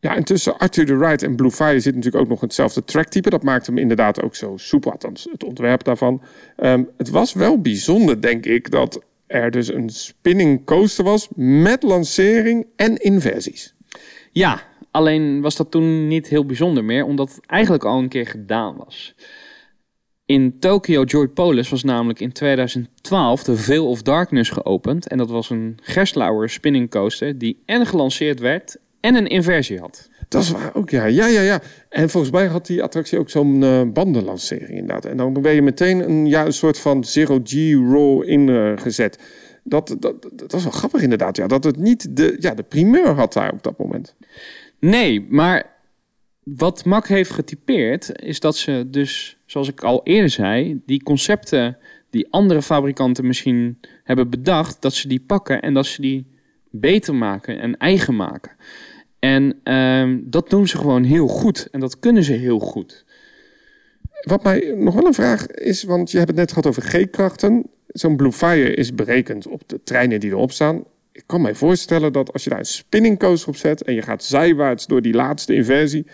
Ja, en tussen Arthur de Wright en Blue Fire zit natuurlijk ook nog hetzelfde tracktype. Dat maakt hem inderdaad ook zo soepel, althans het ontwerp daarvan. Ehm, het was wel bijzonder, denk ik, dat er dus een spinning coaster was met lancering en inversies. Ja, alleen was dat toen niet heel bijzonder meer, omdat het eigenlijk al een keer gedaan was. In Tokyo Joy Polis was namelijk in 2012 de Veil of Darkness geopend. En dat was een Gerstlauer spinning coaster die en gelanceerd werd en een inversie had. Dat is waar ook, ja. Ja, ja, ja. En volgens mij had die attractie ook zo'n uh, bandenlancering inderdaad. En dan ben je meteen een, ja, een soort van zero-G-roll ingezet. dat, dat, dat was wel grappig inderdaad, ja. Dat het niet de, ja, de primeur had daar op dat moment. Nee, maar wat Mac heeft getypeerd is dat ze dus, zoals ik al eerder zei, die concepten die andere fabrikanten misschien hebben bedacht, dat ze die pakken en dat ze die beter maken en eigen maken. En uh, dat doen ze gewoon heel goed en dat kunnen ze heel goed. Wat mij nog wel een vraag is, want je hebt het net gehad over G-krachten. Zo'n Blue Fire is berekend op de treinen die erop staan. Ik kan mij voorstellen dat als je daar een spinning coaster op zet en je gaat zijwaarts door die laatste inversie,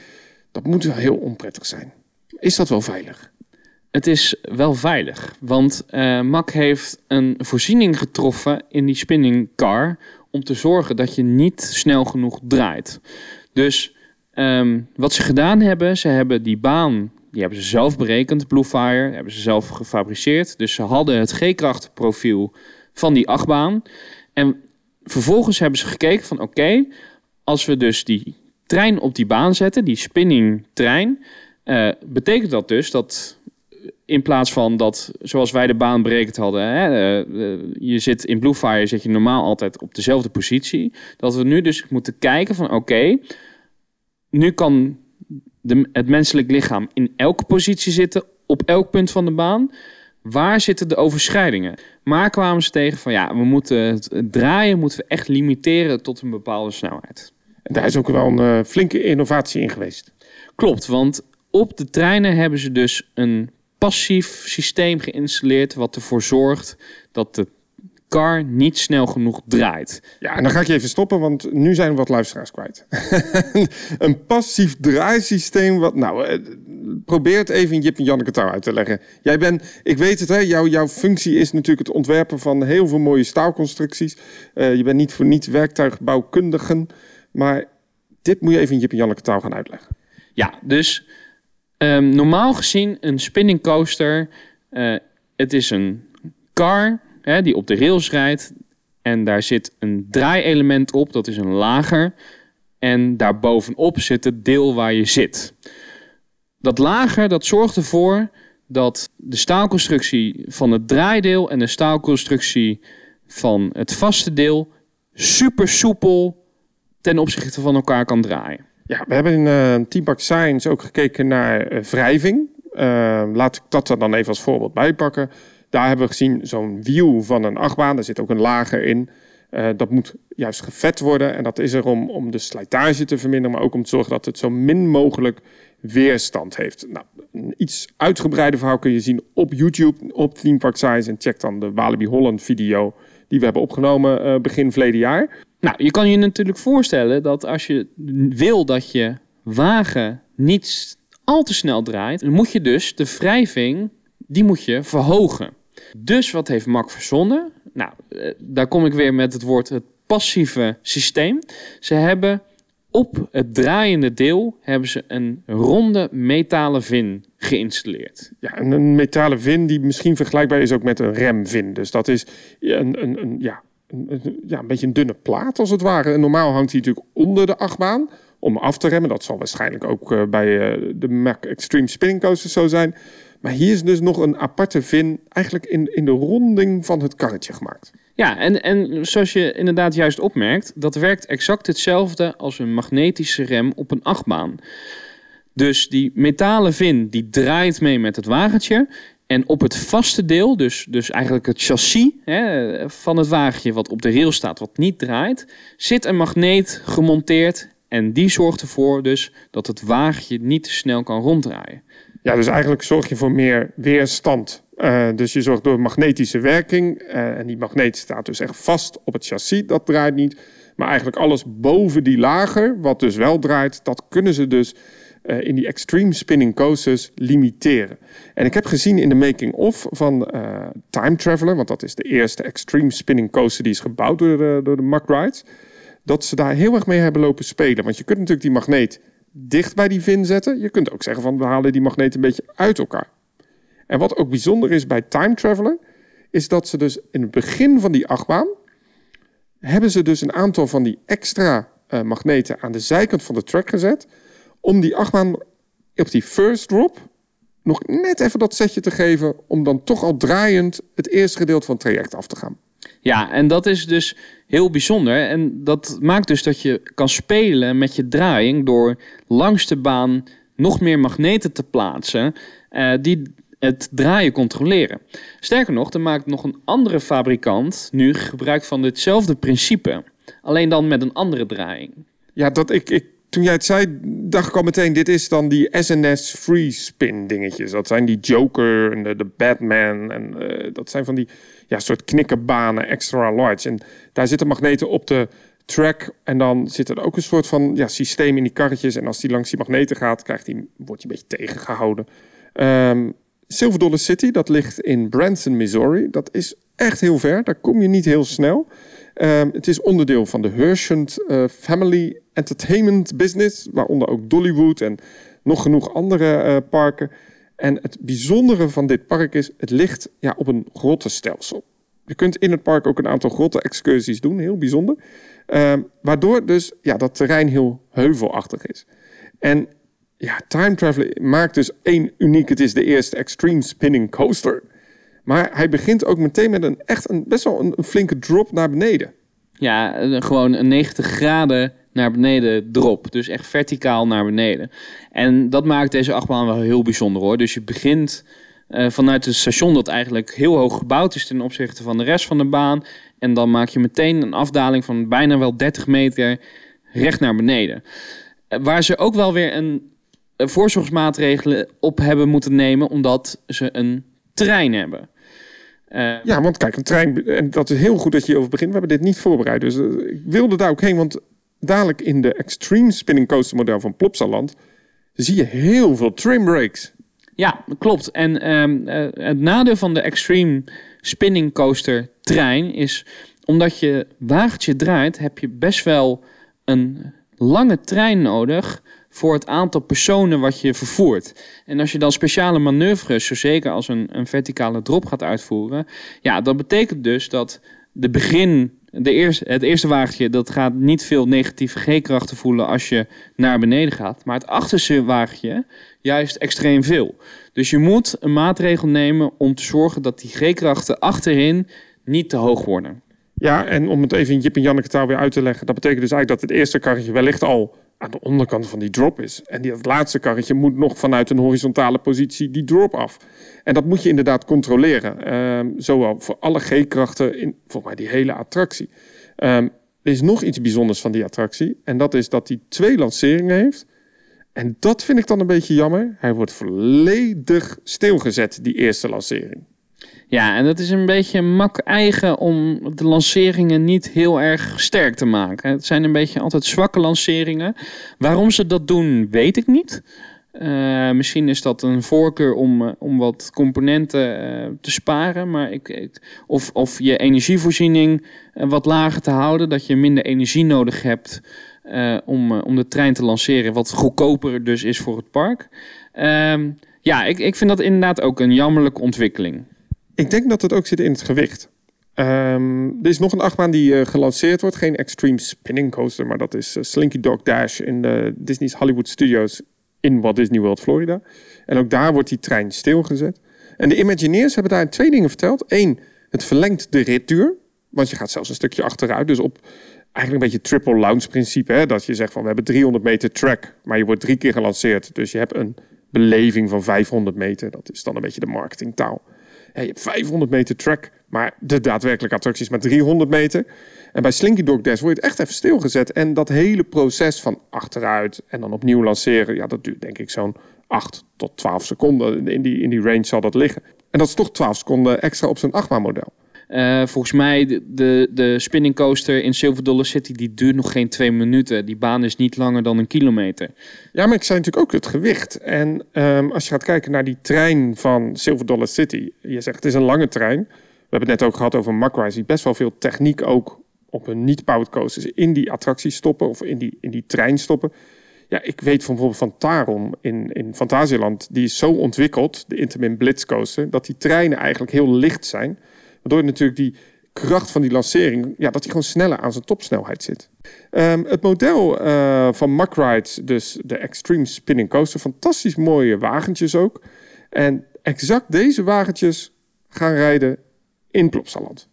dat moet wel heel onprettig zijn. Is dat wel veilig? Het is wel veilig, want uh, Mac heeft een voorziening getroffen in die spinning car om te zorgen dat je niet snel genoeg draait. Dus um, wat ze gedaan hebben, ze hebben die baan, die hebben ze zelf berekend, Bluefire, hebben ze zelf gefabriceerd. Dus ze hadden het G-krachtprofiel van die achtbaan. En vervolgens hebben ze gekeken van oké, als we dus die trein op die baan zetten, die spinning trein, uh, betekent dat dus dat in plaats van dat, zoals wij de baan berekend hadden, hè, uh, je zit in Bluefire zit je normaal altijd op dezelfde positie, dat we nu dus moeten kijken van oké, nu kan de, het menselijk lichaam in elke positie zitten, op elk punt van de baan. Waar zitten de overschrijdingen? Maar kwamen ze tegen van ja, we moeten het draaien moeten we echt limiteren tot een bepaalde snelheid. En daar is ook wel een uh, flinke innovatie in geweest. Klopt, want op de treinen hebben ze dus een passief systeem geïnstalleerd wat ervoor zorgt dat de car niet snel genoeg draait. Ja, en dan ga ik je even stoppen, want nu zijn we wat luisteraars kwijt. *laughs* een passief draaisysteem, wat nou, eh, probeer het even in Jip en Janneke touw uit te leggen. Jij bent, ik weet het, hè, jouw, functie is natuurlijk het ontwerpen van heel veel mooie staalconstructies. Uh, je bent niet voor niet werktuigbouwkundigen, maar dit moet je even in Jip en Janneke touw gaan uitleggen. Ja, dus um, normaal gezien een spinning coaster, uh, het is een car hè, die op de rails rijdt. En daar zit een draaielement op, dat is een lager. En daarbovenop zit het deel waar je zit. Dat lager dat zorgt ervoor dat de staalconstructie van het draaideel en de staalconstructie van het vaste deel super soepel ten opzichte van elkaar kan draaien. Ja, we hebben in uh, Science ook gekeken naar uh, wrijving. Uh, laat ik dat er dan even als voorbeeld bijpakken. Daar hebben we gezien zo'n wiel van een achtbaan. Daar zit ook een lager in. Uh, dat moet juist gevet worden. En dat is er om, om de slijtage te verminderen, maar ook om te zorgen dat het zo min mogelijk weerstand heeft. Nou, een iets uitgebreide verhaal kun je zien op YouTube, op Theme Park. En check dan de Walibi Holland video die we hebben opgenomen uh, begin verleden jaar. Nou, je kan je natuurlijk voorstellen dat als je wil dat je wagen niet al te snel draait, dan moet je dus de wrijving, die moet je verhogen. Dus wat heeft Mac verzonnen? Nou, eh, daar kom ik weer met het woord het passieve systeem. Ze hebben op het draaiende deel hebben ze een ronde metalen vin geïnstalleerd. Ja, een metalen vin die misschien vergelijkbaar is ook met een remvin. Dus dat is een, een, ja, een, ja, een beetje een dunne plaat als het ware. En normaal hangt hij natuurlijk onder de achtbaan om af te remmen. Dat zal waarschijnlijk ook uh, bij uh, de Mac Extreme Spinning Coaster zo zijn. Maar hier is dus nog een aparte vin eigenlijk in, in de ronding van het karretje gemaakt. Ja, en, en zoals je inderdaad juist opmerkt, dat werkt exact hetzelfde als een magnetische rem op een achtbaan. Dus die metalen vin die draait mee met het wagentje. En op het vaste deel, dus, dus eigenlijk het chassis hè, van het wagentje wat op de rail staat, wat niet draait, zit een magneet gemonteerd. En die zorgt ervoor dus dat het wagentje niet te snel kan ronddraaien. Ja, dus eigenlijk zorg je voor meer weerstand. Uh, dus je zorgt door magnetische werking. Uh, en die magneet staat dus echt vast op het chassis, dat draait niet. Maar eigenlijk alles boven die lager, wat dus wel draait, dat kunnen ze dus uh, in die extreme spinning coasters limiteren. En ik heb gezien in de making-of van Time Traveler, want dat is de eerste extreme spinning coaster die is gebouwd door de, door de Mack Rides, dat ze daar heel erg mee hebben lopen spelen. Want je kunt natuurlijk die magneet dicht bij die vin zetten. Je kunt ook zeggen van we halen die magneet een beetje uit elkaar. En wat ook bijzonder is bij Time Traveler, is dat ze dus in het begin van die achtbaan hebben ze dus een aantal van die extra uh, magneten aan de zijkant van de track gezet om die achtbaan op die first drop nog net even dat setje te geven om dan toch al draaiend het eerste gedeelte van het traject af te gaan. Ja, en dat is dus heel bijzonder. En dat maakt dus dat je kan spelen met je draaiing door langs de baan nog meer magneten te plaatsen uh, die het draaien controleren. Sterker nog, er maakt nog een andere fabrikant nu gebruik van ditzelfde principe, alleen dan met een andere draaiing. Ja, dat ik, ik toen jij het zei, dacht ik al meteen, dit is dan die SNS free spin dingetjes. Dat zijn die Joker en de, Batman en uh, dat zijn van die ja, soort knikkenbanen extra large. En daar zitten magneten op de track en dan zit er ook een soort van ja, systeem in die karretjes. En als die langs die magneten gaat, krijgt die, wordt die een beetje tegengehouden. Um, Silver Dollar City, dat ligt in Branson, Missouri. Dat is echt heel ver, daar kom je niet heel snel. Um, het is onderdeel van de Hershant uh, Family Entertainment Business, waaronder ook Dollywood en nog genoeg andere uh, parken. En het bijzondere van dit park is, het ligt ja, op een grottenstelsel. Je kunt in het park ook een aantal grotten-excursies doen, heel bijzonder. Uh, waardoor dus ja, dat terrein heel heuvelachtig is. En ja, Time Traveler maakt dus één uniek. Het is de eerste extreme spinning coaster. Maar hij begint ook meteen met een echt een, best wel een, flinke drop naar beneden. Ja, gewoon een 90 graden naar beneden drop. Dus echt verticaal naar beneden. En dat maakt deze achtbaan wel heel bijzonder hoor. Dus je begint uh, vanuit het station dat eigenlijk heel hoog gebouwd is ten opzichte van de rest van de baan. En dan maak je meteen een afdaling van bijna wel 30 meter recht naar beneden. Uh, waar ze ook wel weer een voorzorgsmaatregelen op hebben moeten nemen, omdat ze een trein hebben. Uh, ja, want kijk, een trein, en dat is heel goed dat je hierover begint. We hebben dit niet voorbereid, dus uh, ik wilde daar ook heen. Want dadelijk in de Extreme Spinning Coaster model van Plopsaland zie je heel veel trim brakes. Ja, klopt. En um, uh, het nadeel van de Extreme Spinning Coaster trein is... omdat je wagentje draait, heb je best wel een lange trein nodig voor het aantal personen wat je vervoert. En als je dan speciale manoeuvres, zo zeker als een, een verticale drop gaat uitvoeren, ja, dat betekent dus dat de begin, de eerste, het eerste wagentje, dat gaat niet veel negatieve G-krachten voelen als je naar beneden gaat. Maar het achterste wagentje juist extreem veel. Dus je moet een maatregel nemen om te zorgen dat die G-krachten achterin niet te hoog worden. Ja, en om het even in Jip en Janneke taal weer uit te leggen, dat betekent dus eigenlijk dat het eerste karretje wellicht al aan de onderkant van die drop is. En die, dat laatste karretje moet nog vanuit een horizontale positie die drop af. En dat moet je inderdaad controleren. Um, zowel voor alle G-krachten in volgens mij die hele attractie. Um, er is nog iets bijzonders van die attractie. En dat is dat hij twee lanceringen heeft. En dat vind ik dan een beetje jammer. Hij wordt volledig stilgezet, die eerste lancering. Ja, en dat is een beetje mak eigen om de lanceringen niet heel erg sterk te maken. Het zijn een beetje altijd zwakke lanceringen. Waarom ze dat doen, weet ik niet. Uh, misschien is dat een voorkeur om, uh, om wat componenten uh, te sparen. Maar ik, of, of je energievoorziening wat lager te houden. Dat je minder energie nodig hebt om, om de trein te lanceren. Wat goedkoper dus is voor het park. Ehm, ja, ik, ik vind dat inderdaad ook een jammerlijke ontwikkeling. Ik denk dat het ook zit in het gewicht. Um, er is nog een achtbaan die uh, gelanceerd wordt. Geen Extreme Spinning Coaster, maar dat is uh, Slinky Dog Dash in de Disney's Hollywood Studios in Walt Disney World, Florida. En ook daar wordt die trein stilgezet. En de Imagineers hebben daar twee dingen verteld. Eén, het verlengt de ritduur. Want je gaat zelfs een stukje achteruit. Dus op eigenlijk een beetje triple launch principe. Hè? Dat je zegt van we hebben 300 meter track, maar je wordt drie keer gelanceerd. Dus je hebt een beleving van 500 meter. Dat is dan een beetje de marketingtaal. Je hebt 500 meter track, maar de daadwerkelijke attractie is maar 300 meter. En bij Slinky Dog Dash word je het echt even stilgezet. En dat hele proces van achteruit en dan opnieuw lanceren, ja, dat duurt denk ik zo'n 8 tot 12 seconden. In die, in die range zal dat liggen. En dat is toch 12 seconden extra op zo'n achtbaanmodel. Eh, volgens mij, de, de, spinning coaster in Silver Dollar City, die duurt nog geen twee minuten. Die baan is niet langer dan een kilometer. Ja, maar ik zei natuurlijk ook het gewicht. En ehm, als je gaat kijken naar die trein van Silver Dollar City. Je zegt het is een lange trein. We hebben het net ook gehad over Macrise, die best wel veel techniek ook op een niet-powered coasters in die attractie stoppen of in die, in die trein stoppen. Ja, ik weet van bijvoorbeeld van Tarom in, in Fantasieland, die is zo ontwikkeld, de Intamin Blitz coaster, dat die treinen eigenlijk heel licht zijn. Waardoor natuurlijk die kracht van die lancering, ja, dat hij gewoon sneller aan zijn topsnelheid zit. Ehm, het model uh, van Mack dus de Extreme Spinning Coaster, fantastisch mooie wagentjes ook. En exact deze wagentjes gaan rijden in Plopsaland.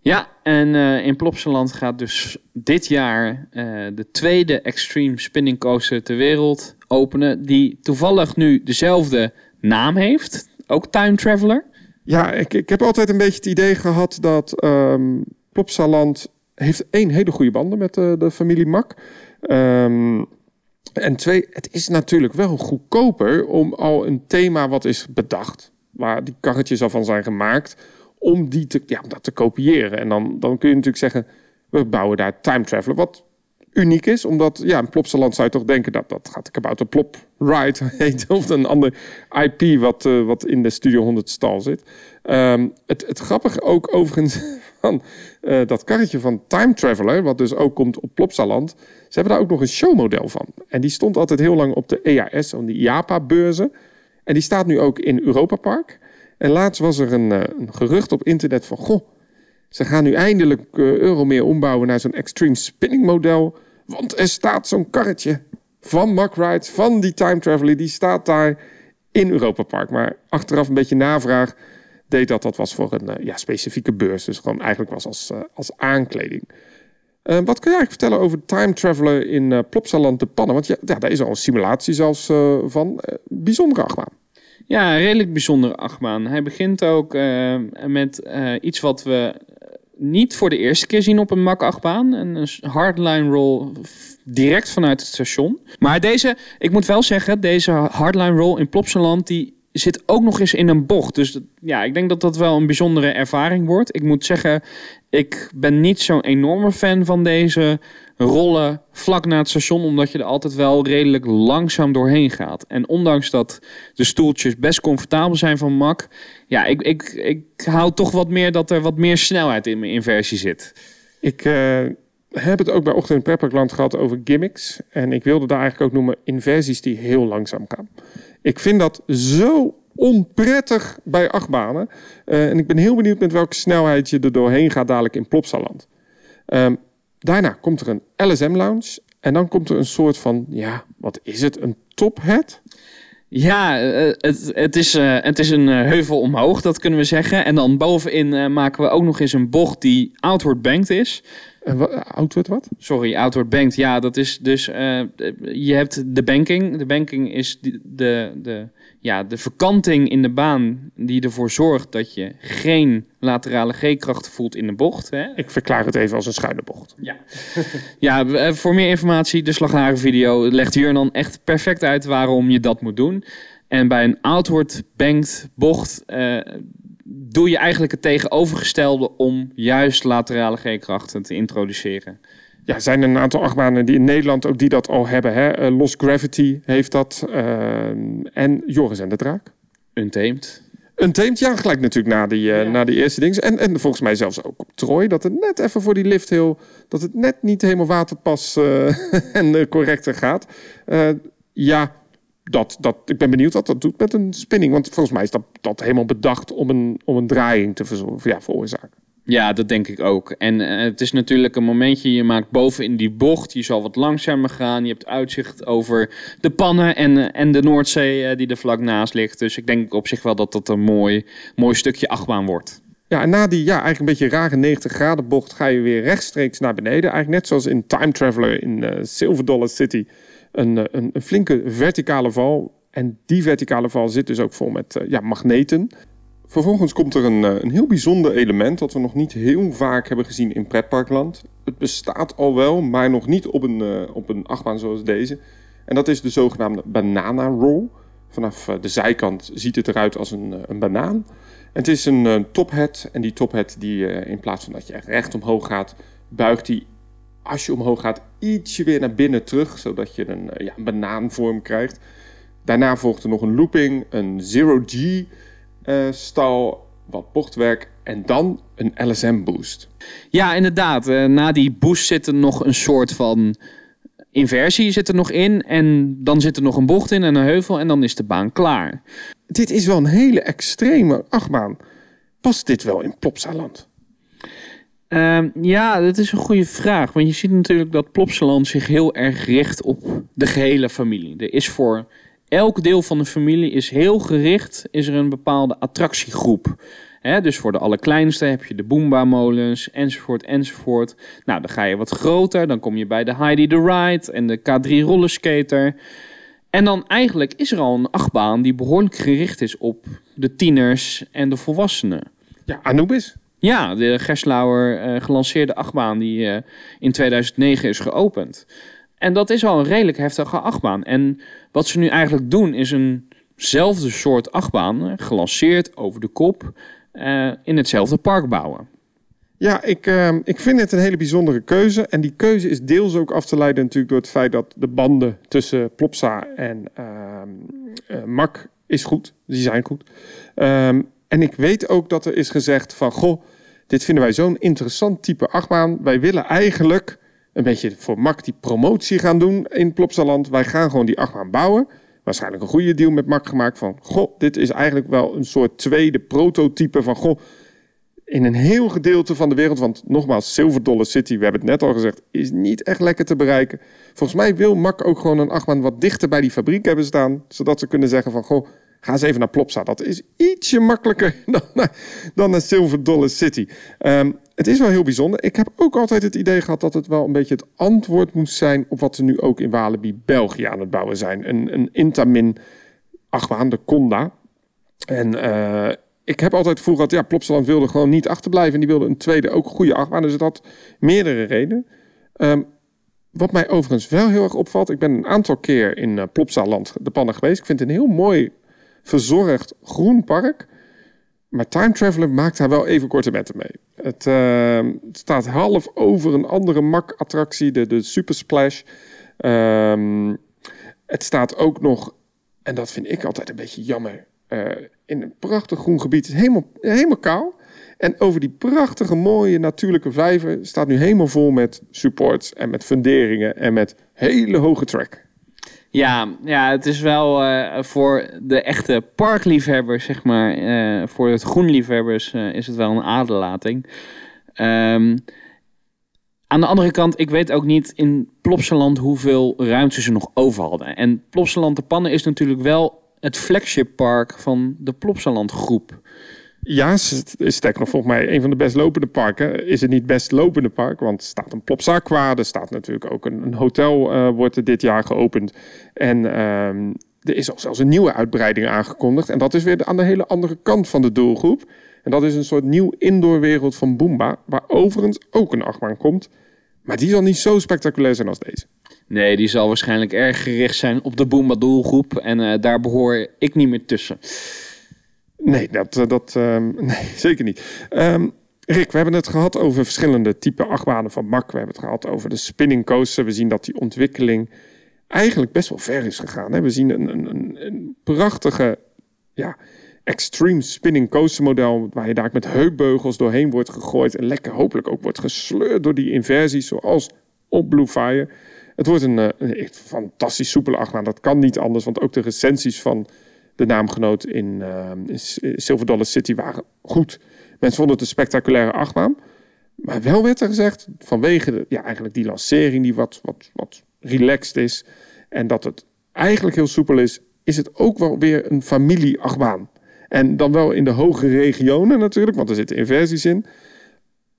Ja, en uh, in Plopsaland gaat dus dit jaar uh, de tweede Extreme Spinning Coaster ter wereld openen. Die toevallig nu dezelfde naam heeft. Ook Time Traveler. Ja, ik, ik heb altijd een beetje het idee gehad dat um, Plopsaland heeft één hele goede banden met de, de familie Mak. Um, en twee, het is natuurlijk wel goedkoper om al een thema wat is bedacht, waar die karretjes al van zijn gemaakt, om, die te, ja, om dat te kopiëren. En dan, dan kun je natuurlijk zeggen, we bouwen daar time traveler, wat uniek is. Omdat, ja, in Plopsaland zou je toch denken dat dat gaat de kabouter Plop Ride *laughs* heet. Of een ander IP wat, uh, wat in de Studio 100 stal zit. Um, het, het grappige ook overigens *laughs* van uh, dat karretje van Time Traveler, wat dus ook komt op Plopsaland. Ze hebben daar ook nog een showmodel van. En die stond altijd heel lang op de EAS, op de IAPA-beurzen. En die staat nu ook in Europa Park. En laatst was er een, uh, een gerucht op internet van... Goh, ze gaan nu eindelijk uh, Euromeer ombouwen naar zo'n extreme spinning model. Want er staat zo'n karretje van Rides, van die time traveler, die staat daar in Europa Park. Maar achteraf een beetje navraag deed dat dat was voor een uh, ja, specifieke beurs. Dus gewoon eigenlijk was als, uh, als aankleding. Wat kun je eigenlijk vertellen over Time Traveler in Plopsaland de Pannen? Want ja, daar is al een simulatie zelfs van. bijzondere achtbaan. Ja, redelijk bijzondere achtbaan. Hij begint ook met iets wat we niet voor de eerste keer zien op een mak-achtbaan. Een hardline roll direct vanuit het station. Maar deze, ik moet wel zeggen, deze hardline roll in Plopsaland... die zit ook nog eens in een bocht. Dus ja, ik denk dat dat wel een bijzondere ervaring wordt. Ik moet zeggen, ik ben niet zo'n enorme fan van deze rollen vlak na het station, omdat je er altijd wel redelijk langzaam doorheen gaat. En ondanks dat de stoeltjes best comfortabel zijn van Mac, ja, ik, ik, ik hou toch wat meer dat er wat meer snelheid in mijn inversie zit. Ik uh, heb het ook bij Ochtend Prepperkland gehad over gimmicks. En ik wilde daar eigenlijk ook noemen inversies die heel langzaam gaan. Ik vind dat zo onprettig bij achtbanen. Uh, en ik ben heel benieuwd met welke snelheid je er doorheen gaat dadelijk in Plopsaland. Um, daarna komt er een LSM-lounge. En dan komt er een soort van, ja, wat is het? Een tophead? Ja, het, het, is, uh, het is een heuvel omhoog, dat kunnen we zeggen. En dan bovenin maken we ook nog eens een bocht die outward banked is. Outward wat? Sorry, outward banked. Ja, dat is dus... je hebt de banking. De banking is de, de, de ja, de verkanting in de baan die ervoor zorgt dat je geen laterale G-kracht voelt in de bocht. Hè? Ik verklaar het even als een schuine bocht. Ja, *laughs* ja eh, voor meer informatie, de slagharen video legt hier dan echt perfect uit waarom je dat moet doen. En bij een outward banked bocht uh, doe je eigenlijk het tegenovergestelde om juist laterale G-krachten te introduceren ja, zijn er een aantal achtbanen die in Nederland ook die dat al hebben. Hè? Uh, Lost Gravity heeft dat. Uh, en Joris en de Draak. Untamed. Untamed, ja, gelijk natuurlijk na die, uh, ja. na die eerste dingen. En, en volgens mij zelfs ook op Troy. Dat het net even voor die lift heel... Dat het net niet helemaal waterpas *laughs* en correcter gaat. ja, dat, dat, ik ben benieuwd wat dat doet met een spinning. Want volgens mij is dat, dat helemaal bedacht om een, om een draaiing te ja, veroorzaken. Ja, dat denk ik ook. En uh, het is natuurlijk een momentje, je maakt boven in die bocht, je zal wat langzamer gaan. Je hebt uitzicht over de pannen en, uh, en de Noordzee uh, die er vlak naast ligt. Dus ik denk op zich wel dat dat een mooi, mooi stukje achtbaan wordt. Ja, en na die ja, eigenlijk een beetje rare 90 graden bocht ga je weer rechtstreeks naar beneden. Eigenlijk net zoals in Time Traveler in Silver Dollar City. Een, een, een, flinke verticale val. En die verticale val zit dus ook vol met ja, magneten. Vervolgens komt er een, een heel bijzonder element dat we nog niet heel vaak hebben gezien in pretparkland. Het bestaat al wel, maar nog niet op een, uh, op een achtbaan zoals deze. En dat is de zogenaamde banana roll. Vanaf de zijkant ziet het eruit als een, een banaan. Het is een tophead en die tophead die in plaats van dat je echt recht omhoog gaat, buigt die als je omhoog gaat ietsje weer naar binnen terug, zodat je een, ja, een banaanvorm krijgt. Daarna volgt er nog een looping, een zero-G stal, wat bochtwerk en dan een LSM boost. Ja, inderdaad. na die boost zit er nog een soort van inversie zit er nog in. En dan zit er nog een bocht in en een heuvel. En dan is de baan klaar. Dit is wel een hele extreme achtbaan. Past dit wel in Plopsaland? Uh, ja, dat is een goede vraag. Want je ziet natuurlijk dat Plopsaland zich heel erg richt op de gehele familie. Er is voor elk deel van de familie is heel gericht is er een bepaalde attractiegroep dus voor de allerkleinste heb je de Boomba-molens, enzovoort, enzovoort. Nou, dan ga je wat groter, dan kom je bij de Heidi the Ride en de K3 rollerskater. En dan eigenlijk is er al een achtbaan die behoorlijk gericht is op de tieners en de volwassenen. Ja, Anubis. Ja, de Gerslauer uh, gelanceerde achtbaan die uh, in 2009 is geopend. En dat is al een redelijk heftige achtbaan. En wat ze nu eigenlijk doen is eenzelfde soort achtbaan, gelanceerd over de kop, uh, in hetzelfde park bouwen. Ja, ik, uh, ik vind het een hele bijzondere keuze. En die keuze is deels ook af te leiden natuurlijk door het feit dat de banden tussen Plopsa en uh, Mak is goed. Die zijn goed. Um, en ik weet ook dat er is gezegd van, goh, dit vinden wij zo'n interessant type achtbaan. Wij willen eigenlijk een beetje voor Mak die promotie gaan doen in Plopsaland. Wij gaan gewoon die achtbaan bouwen waarschijnlijk een goede deal met Mak gemaakt van, goh, dit is eigenlijk wel een soort tweede prototype van, goh, in een heel gedeelte van de wereld, want nogmaals, Silver Dollar City, we hebben het net al gezegd, is niet echt lekker te bereiken. Volgens mij wil Mak ook gewoon een achtbaan wat dichter bij die fabriek hebben staan, zodat ze kunnen zeggen van, goh, ga eens even naar Plopsa. Dat is ietsje makkelijker *laughs* dan, dan naar Silver Dollar City. Um, het is wel heel bijzonder. Ik heb ook altijd het idee gehad dat het wel een beetje het antwoord moest zijn op wat ze nu ook in Walibi België aan het bouwen zijn. Een, een Intamin achtbaan, de Conda. En uh, ik heb altijd gevoel gehad, ja, Plopsaland wilde gewoon niet achterblijven. En die wilde een tweede, ook goede achtbaan. Dus het had meerdere redenen. Um, wat mij overigens wel heel erg opvalt, ik ben een aantal keer in uh, Plopsaland de pannen geweest. Ik vind het een heel mooi verzorgd groen park. Maar Time Traveler maakt daar wel even korte metten mee. Het, uh, staat half over een andere mak-attractie, de, de Super Splash. Um, het staat ook nog, en dat vind ik altijd een beetje jammer, uh, in een prachtig groen gebied. Het is helemaal, helemaal kaal. En over die prachtige, mooie, natuurlijke vijver staat nu helemaal vol met supports en met funderingen en met hele hoge track. Ja, ja, het is wel uh, voor de echte parkliefhebbers, zeg maar, uh, voor het groenliefhebbers, uh, is het wel een aderlating. Um, aan de andere kant, ik weet ook niet in Plopsaland hoeveel ruimte ze nog over hadden. En Plopsaland de Pannen is natuurlijk wel het flagship park van de Plopsaland groep. Ja, sterker nog, volgens mij een van de best lopende parken. Is het niet best lopende park? Want er staat een Plopsa Aqua, er staat natuurlijk ook een, een hotel, uh, wordt er dit jaar geopend. En um, er is ook zelfs een nieuwe uitbreiding aangekondigd. En dat is weer aan de hele andere kant van de doelgroep. En dat is een soort nieuw indoorwereld van Boomba, waar overigens ook een achtbaan komt. Maar die zal niet zo spectaculair zijn als deze. Nee, die zal waarschijnlijk erg gericht zijn op de Boomba doelgroep. En uh, daar behoor ik niet meer tussen. Nee, dat, eh, dat um, *laughs* nee, zeker niet. Um, Rick, we hebben het gehad over verschillende typen achtbanen van MAC. We hebben het gehad over de spinning coaster. We zien dat die ontwikkeling eigenlijk best wel ver is gegaan. Hè? We zien een, een, een prachtige ja, extreme spinning coaster model... waar je daar met heupbeugels doorheen wordt gegooid... en lekker hopelijk ook wordt gesleurd door die inversies... zoals op Blue Fire. Het wordt een, eh, een echt fantastisch soepele achtbaan. Dat kan niet anders, want ook de recensies van de naamgenoot in, uh, in Silver Dollar City waren goed. Mensen vonden het een spectaculaire achtbaan. Maar wel werd er gezegd, vanwege ja, eigenlijk die lancering die wat, wat, wat relaxed is... en dat het eigenlijk heel soepel is... is het ook wel weer een familie-achtbaan. En dan wel in de hoge regionen natuurlijk, want er zitten inversies in.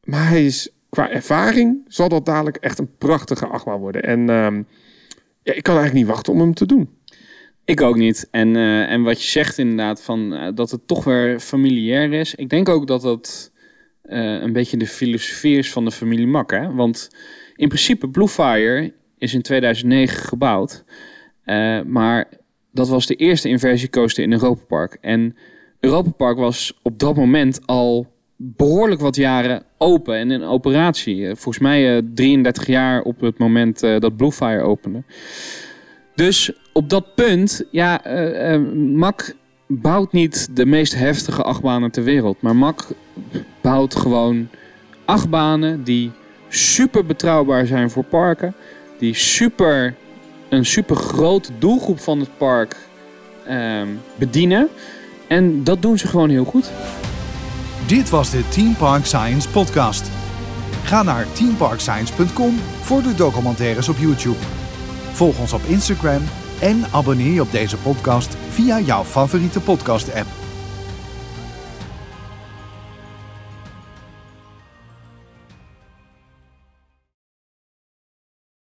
Maar hij is, qua ervaring zal dat dadelijk echt een prachtige achtbaan worden. En um, ja, ik kan eigenlijk niet wachten om hem te doen. Ik ook niet. En, uh, en wat je zegt inderdaad, van, uh, dat het toch weer familiair is. Ik denk ook dat dat uh, een beetje de filosofie is van de familie Mak. Hè? Want in principe, Bluefire is in 2009 gebouwd. maar dat was de eerste inversiecoaster in Europa Park. En Europa Park was op dat moment al behoorlijk wat jaren open en in operatie. Eh, Volgens mij eh, 33 jaar op het moment eh, dat Bluefire opende. Dus op dat punt, ja, eh, eh, MAC bouwt niet de meest heftige achtbanen ter wereld. Maar MAC bouwt gewoon achtbanen die super betrouwbaar zijn voor parken. Die super, een super grote doelgroep van het park ehm, bedienen. En dat doen ze gewoon heel goed. Dit was de Team Park Science podcast. Ga naar teamparkscience.com voor de documentaires op YouTube. Volg ons op Instagram en abonneer je op deze podcast via jouw favoriete podcast app.